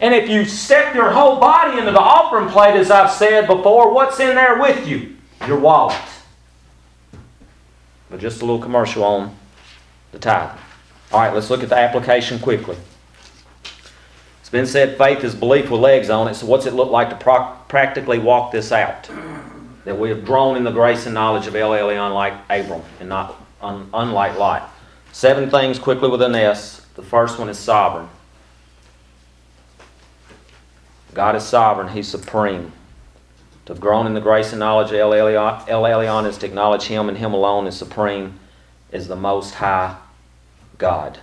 And if you step your whole body into the offering plate, as I've said before, what's in there with you? Your wallet. But just a little commercial on the tithe. All right, let's look at the application quickly. It's been said faith is belief with legs on it, so what's it look like to pro- practically walk this out? That we have grown in the grace and knowledge of El Elyon like Abram and not un- unlike Lot. Seven things quickly with an S. The first one is sovereign. God is sovereign, He's supreme. To have grown in the grace and knowledge of El Elyon, El Elyon is to acknowledge Him and Him alone is supreme, is the Most High God.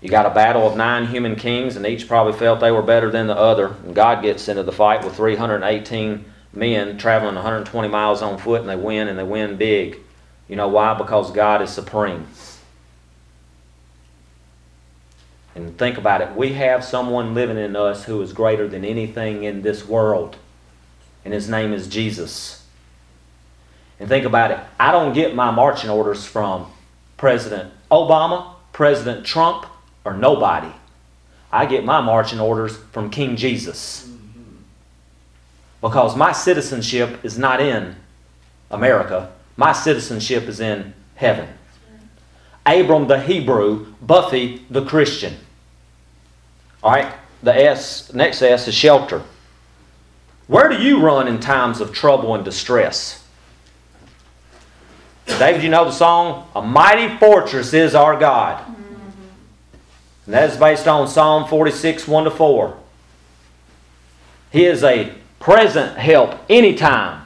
You got a battle of nine human kings, and each probably felt they were better than the other. And God gets into the fight with 318 men traveling 120 miles on foot, and they win, and they win big. You know why? Because God is supreme. And think about it. We have someone living in us who is greater than anything in this world. And his name is Jesus. And think about it. I don't get my marching orders from President Obama, President Trump, or nobody. I get my marching orders from King Jesus. Because my citizenship is not in America, my citizenship is in heaven. Abram the Hebrew, Buffy the Christian. All right, the S, next S is shelter. Where do you run in times of trouble and distress? David, you know the song? A mighty fortress is our God. Mm-hmm. And that is based on Psalm 46, 1 to 4. He is a present help anytime.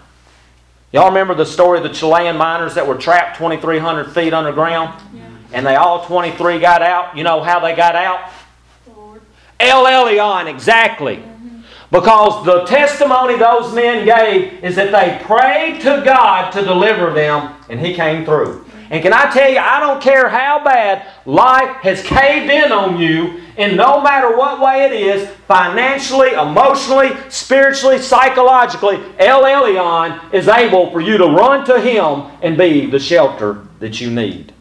Y'all remember the story of the Chilean miners that were trapped 2,300 feet underground? Yeah, And they all 23 got out. You know how they got out? El Elyon, exactly. Because the testimony those men gave is that they prayed to God to deliver them, and He came through. And can I tell you, I don't care how bad life has caved in on you, and no matter what way it is financially, emotionally, spiritually, psychologically El Elyon is able for you to run to Him and be the shelter that you need.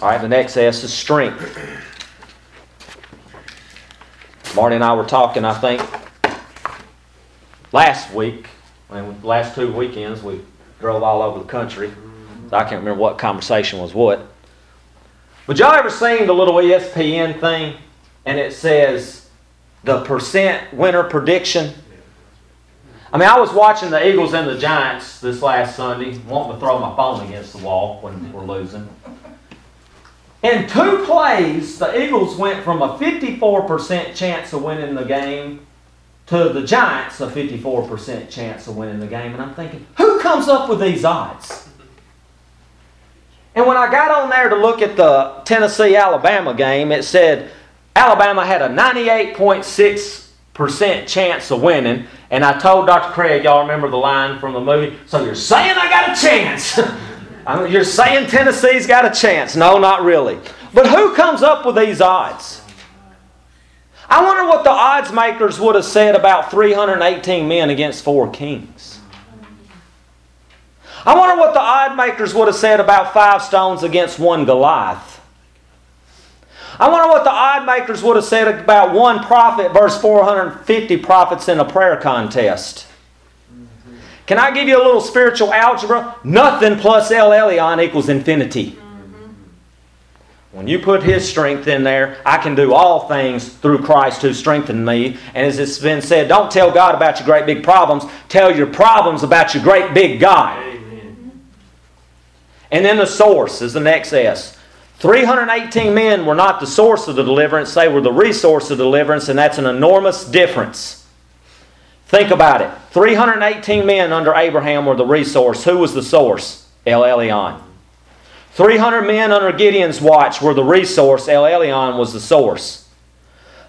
All right, the next S is strength. Marty and I were talking, I think, last week, and last two weekends, we drove all over the country. I can't remember what conversation was what. But y'all ever seen the little ESPN thing? And it says the percent winner prediction. I mean, I was watching the Eagles and the Giants this last Sunday, wanting to throw my phone against the wall when we're losing. In two plays, the Eagles went from a 54% chance of winning the game to the Giants a 54% chance of winning the game. And I'm thinking, who comes up with these odds? And when I got on there to look at the Tennessee Alabama game, it said Alabama had a 98.6% chance of winning. And I told Dr. Craig, y'all remember the line from the movie? So you're saying I got a chance? You're saying Tennessee's got a chance. No, not really. But who comes up with these odds? I wonder what the odds makers would have said about 318 men against four kings. I wonder what the odd makers would have said about five stones against one Goliath. I wonder what the odd makers would have said about one prophet versus 450 prophets in a prayer contest. Can I give you a little spiritual algebra? Nothing plus El Elyon equals infinity. When you put His strength in there, I can do all things through Christ who strengthened me. And as it's been said, don't tell God about your great big problems. Tell your problems about your great big God. Amen. And then the source is the next S. 318 men were not the source of the deliverance, they were the resource of deliverance, and that's an enormous difference. Think about it. 318 men under Abraham were the resource. Who was the source? El Elyon. 300 men under Gideon's watch were the resource. El Elyon was the source.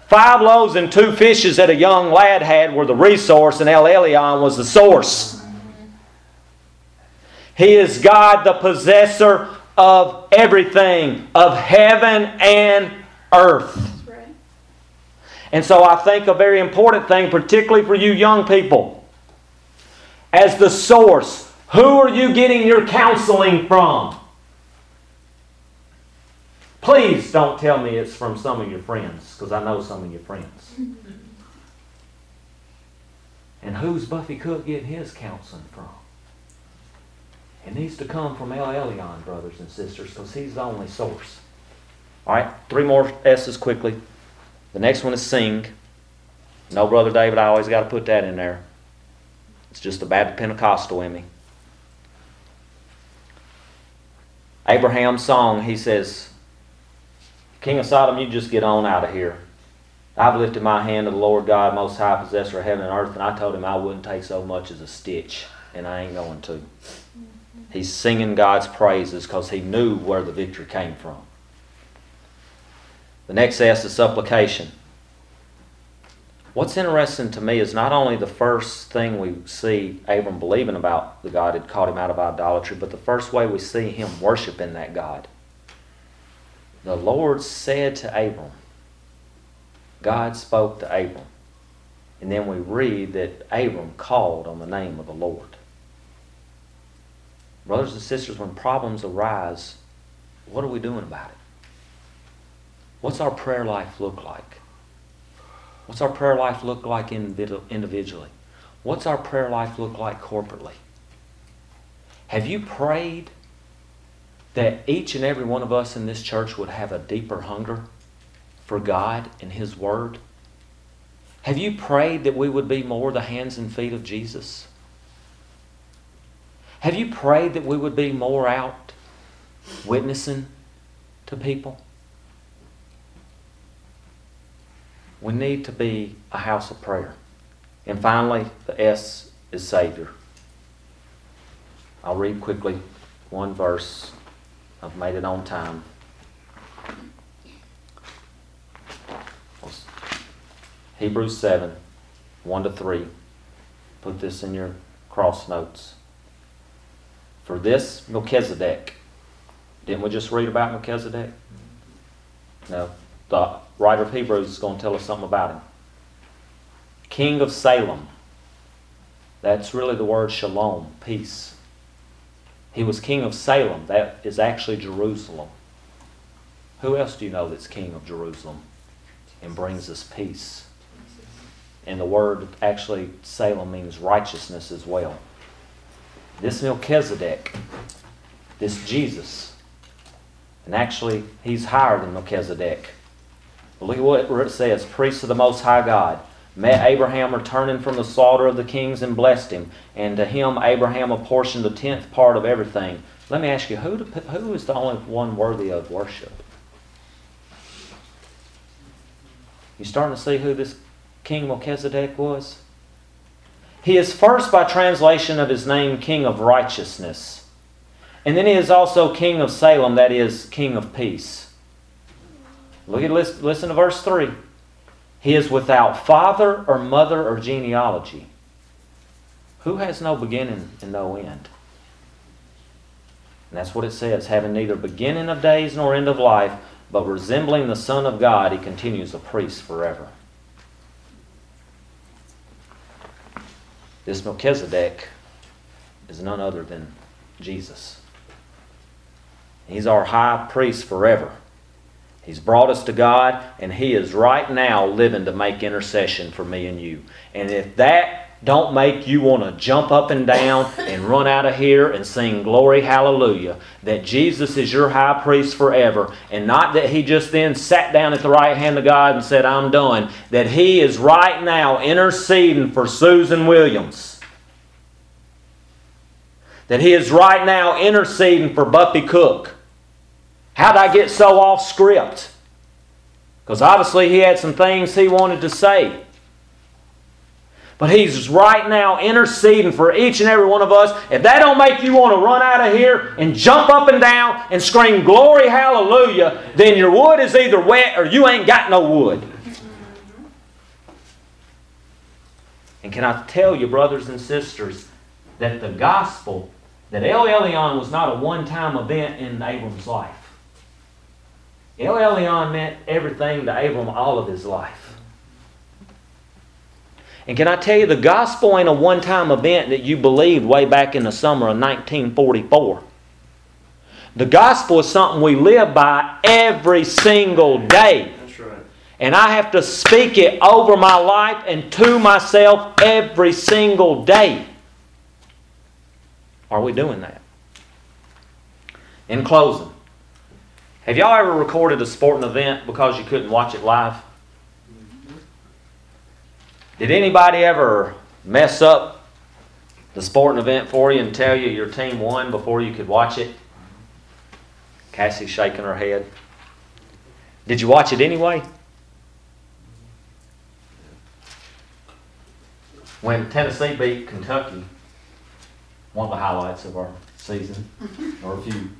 Five loaves and two fishes that a young lad had were the resource, and El Elyon was the source. He is God, the possessor of everything, of heaven and earth. And so I think a very important thing, particularly for you young people, as the source, who are you getting your counseling from? Please don't tell me it's from some of your friends, because I know some of your friends. And who's Buffy Cook getting his counseling from? It needs to come from El Elyon, brothers and sisters, because he's the only source. All right, three more S's quickly. The next one is sing. No, Brother David, I always got to put that in there. It's just the Baptist Pentecostal in me. Abraham's song, he says, King of Sodom, you just get on out of here. I've lifted my hand to the Lord God, Most High, possessor of heaven and earth, and I told him I wouldn't take so much as a stitch, and I ain't going to. He's singing God's praises because he knew where the victory came from. The next S is supplication. What's interesting to me is not only the first thing we see Abram believing about the God had called him out of idolatry, but the first way we see him worshiping that God. The Lord said to Abram, God spoke to Abram. And then we read that Abram called on the name of the Lord. Brothers and sisters, when problems arise, what are we doing about it? What's our prayer life look like? What's our prayer life look like individually? What's our prayer life look like corporately? Have you prayed that each and every one of us in this church would have a deeper hunger for God and His Word? Have you prayed that we would be more the hands and feet of Jesus? Have you prayed that we would be more out witnessing to people? We need to be a house of prayer. And finally, the S is Savior. I'll read quickly one verse. I've made it on time. Hebrews 7 1 to 3. Put this in your cross notes. For this Melchizedek, didn't we just read about Melchizedek? No. The writer of Hebrews is going to tell us something about him. King of Salem. That's really the word shalom, peace. He was king of Salem. That is actually Jerusalem. Who else do you know that's king of Jerusalem and brings us peace? And the word actually, Salem means righteousness as well. This Melchizedek, this Jesus, and actually, he's higher than Melchizedek. Look at what it says priests of the Most High God. Met Abraham returning from the slaughter of the kings and blessed him. And to him, Abraham apportioned the tenth part of everything. Let me ask you, who, to, who is the only one worthy of worship? You starting to see who this King Melchizedek was? He is first by translation of his name King of Righteousness. And then he is also King of Salem, that is, King of Peace. Look at listen, to verse 3. He is without father or mother or genealogy. Who has no beginning and no end? And that's what it says having neither beginning of days nor end of life, but resembling the Son of God, he continues a priest forever. This Melchizedek is none other than Jesus. He's our high priest forever. He's brought us to God, and He is right now living to make intercession for me and you. And if that don't make you want to jump up and down and run out of here and sing glory hallelujah that Jesus is your high priest forever and not that he just then sat down at the right hand of God and said I'm done that he is right now interceding for Susan Williams that he is right now interceding for Buffy Cook how'd I get so off script because obviously he had some things he wanted to say but he's right now interceding for each and every one of us. If that don't make you want to run out of here and jump up and down and scream glory hallelujah, then your wood is either wet or you ain't got no wood. And can I tell you, brothers and sisters, that the gospel, that El Elyon was not a one-time event in Abram's life. El Elyon meant everything to Abram all of his life. And can I tell you, the gospel ain't a one time event that you believed way back in the summer of 1944. The gospel is something we live by every single day. That's right. And I have to speak it over my life and to myself every single day. Are we doing that? In closing, have y'all ever recorded a sporting event because you couldn't watch it live? Did anybody ever mess up the sporting event for you and tell you your team won before you could watch it? Cassie's shaking her head. Did you watch it anyway? When Tennessee beat Kentucky, one of the highlights of our season, or a few,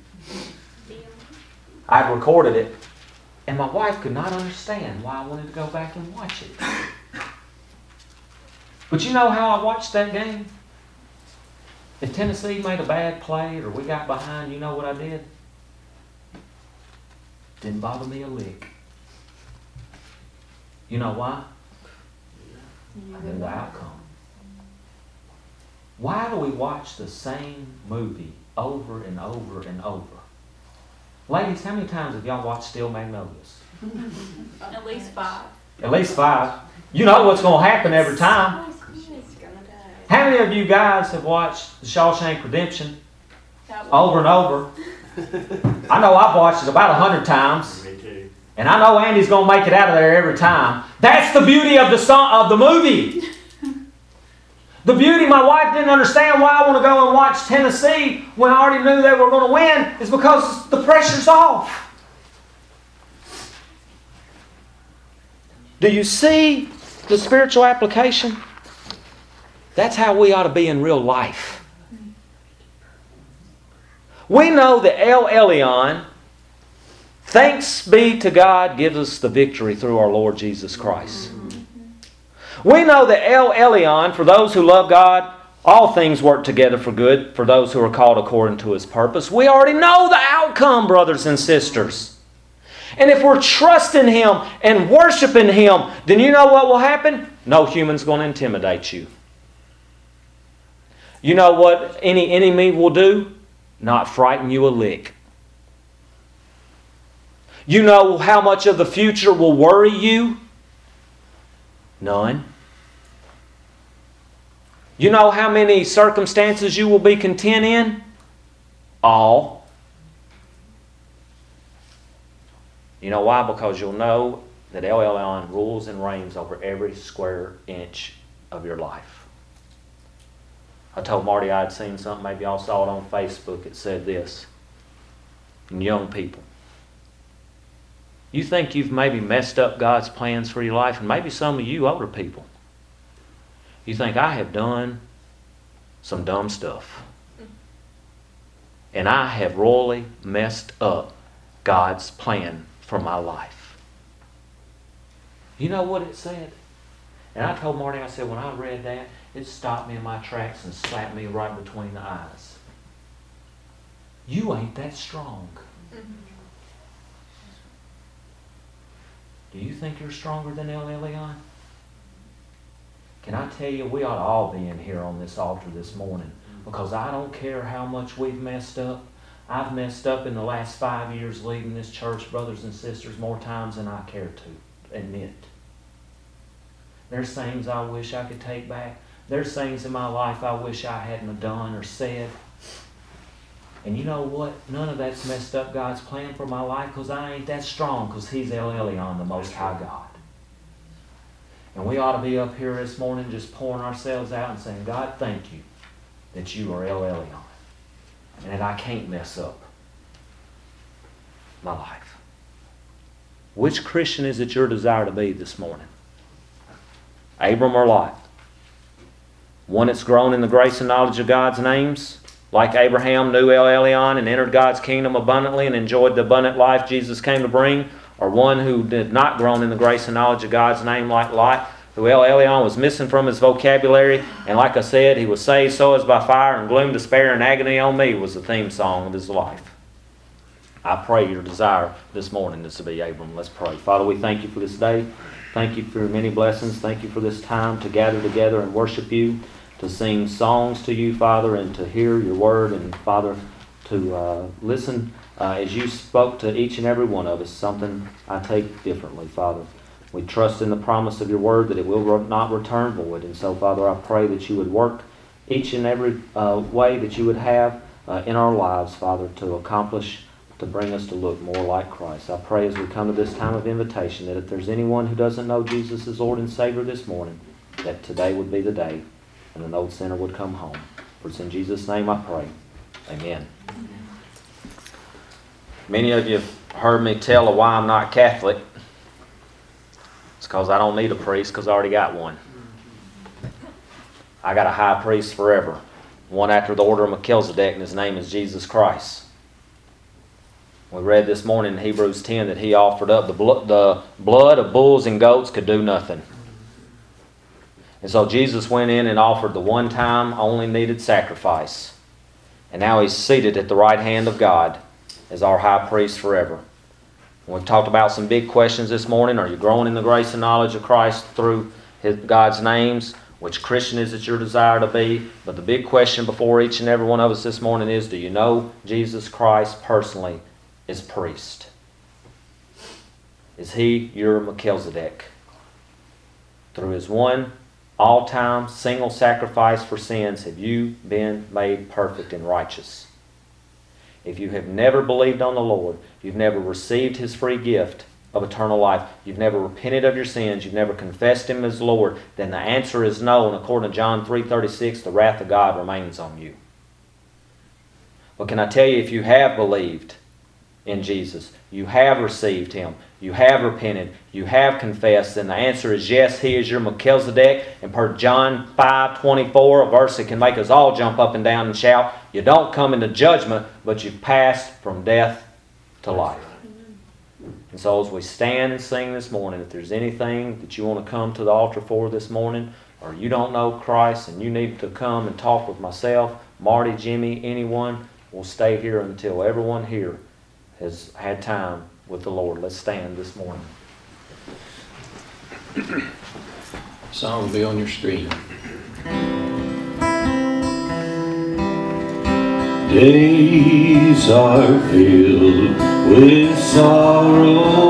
I recorded it, and my wife could not understand why I wanted to go back and watch it. But you know how I watched that game? If Tennessee made a bad play or we got behind, you know what I did? Didn't bother me a lick. You know why? I knew the outcome. Why do we watch the same movie over and over and over? Ladies, how many times have y'all watched Steel Magnolias? At least five. At least five. You know what's going to happen every time. Oh, how many of you guys have watched The Shawshank Redemption over and over? I know I've watched it about a hundred times, Me too. and I know Andy's going to make it out of there every time. That's the beauty of the song, of the movie. The beauty my wife didn't understand why I want to go and watch Tennessee when I already knew they were going to win is because the pressure's off. Do you see the spiritual application? That's how we ought to be in real life. We know that El Elyon, thanks be to God, gives us the victory through our Lord Jesus Christ. We know that El Elyon, for those who love God, all things work together for good for those who are called according to his purpose. We already know the outcome, brothers and sisters. And if we're trusting him and worshiping him, then you know what will happen? No human's going to intimidate you. You know what any enemy will do? Not frighten you a lick. You know how much of the future will worry you? None. You know how many circumstances you will be content in? All. You know why? Because you'll know that Elyon rules and reigns over every square inch of your life. I told Marty I had seen something, maybe y'all saw it on Facebook. It said this young people. You think you've maybe messed up God's plans for your life, and maybe some of you older people. You think I have done some dumb stuff. And I have royally messed up God's plan for my life. You know what it said? And I told Marty, I said, when I read that, it stopped me in my tracks and slapped me right between the eyes. You ain't that strong. Mm-hmm. Do you think you're stronger than El Elyon? Can I tell you, we ought to all be in here on this altar this morning because I don't care how much we've messed up. I've messed up in the last five years leading this church, brothers and sisters, more times than I care to admit. There's things I wish I could take back. There's things in my life I wish I hadn't done or said. And you know what? None of that's messed up God's plan for my life because I ain't that strong because He's El Elyon, the Most High God. And we ought to be up here this morning just pouring ourselves out and saying, God, thank you that you are El Elyon and that I can't mess up my life. Which Christian is it your desire to be this morning? Abram or Lot? One that's grown in the grace and knowledge of God's names, like Abraham knew El Elyon and entered God's kingdom abundantly and enjoyed the abundant life Jesus came to bring, or one who did not grown in the grace and knowledge of God's name like Lot, who El Elyon was missing from his vocabulary, and like I said, he was saved so as by fire, and gloom, despair, and agony on me was the theme song of his life. I pray your desire this morning is to be Abram. Let's pray. Father, we thank you for this day. Thank you for your many blessings. Thank you for this time to gather together and worship you, to sing songs to you, Father, and to hear your word, and Father, to uh, listen uh, as you spoke to each and every one of us, something I take differently, Father. We trust in the promise of your word that it will not return void. And so, Father, I pray that you would work each and every uh, way that you would have uh, in our lives, Father, to accomplish, to bring us to look more like Christ. I pray as we come to this time of invitation that if there's anyone who doesn't know Jesus as Lord and Savior this morning, that today would be the day and an old sinner would come home. For it's in Jesus' name I pray. Amen. Many of you have heard me tell why I'm not Catholic. It's because I don't need a priest because I already got one. I got a high priest forever, one after the order of Melchizedek, and his name is Jesus Christ. We read this morning in Hebrews 10 that he offered up the, blo- the blood of bulls and goats could do nothing. And so Jesus went in and offered the one time only needed sacrifice. And now he's seated at the right hand of God as our high priest forever. We've talked about some big questions this morning. Are you growing in the grace and knowledge of Christ through his, God's names? Which Christian is it your desire to be? But the big question before each and every one of us this morning is do you know Jesus Christ personally as priest? Is he your Melchizedek? Through his one all time single sacrifice for sins have you been made perfect and righteous. If you have never believed on the Lord, you've never received his free gift of eternal life, you've never repented of your sins, you've never confessed him as Lord, then the answer is no, and according to John 3:36, the wrath of God remains on you. But can I tell you if you have believed in Jesus. You have received him. You have repented. You have confessed. And the answer is yes, he is your Melchizedek. And per John 5 24, a verse that can make us all jump up and down and shout, you don't come into judgment, but you've passed from death to life. And so as we stand and sing this morning, if there's anything that you want to come to the altar for this morning, or you don't know Christ and you need to come and talk with myself, Marty, Jimmy, anyone, we'll stay here until everyone here has had time with the Lord. Let's stand this morning. Song will be on your screen. Days are filled with sorrow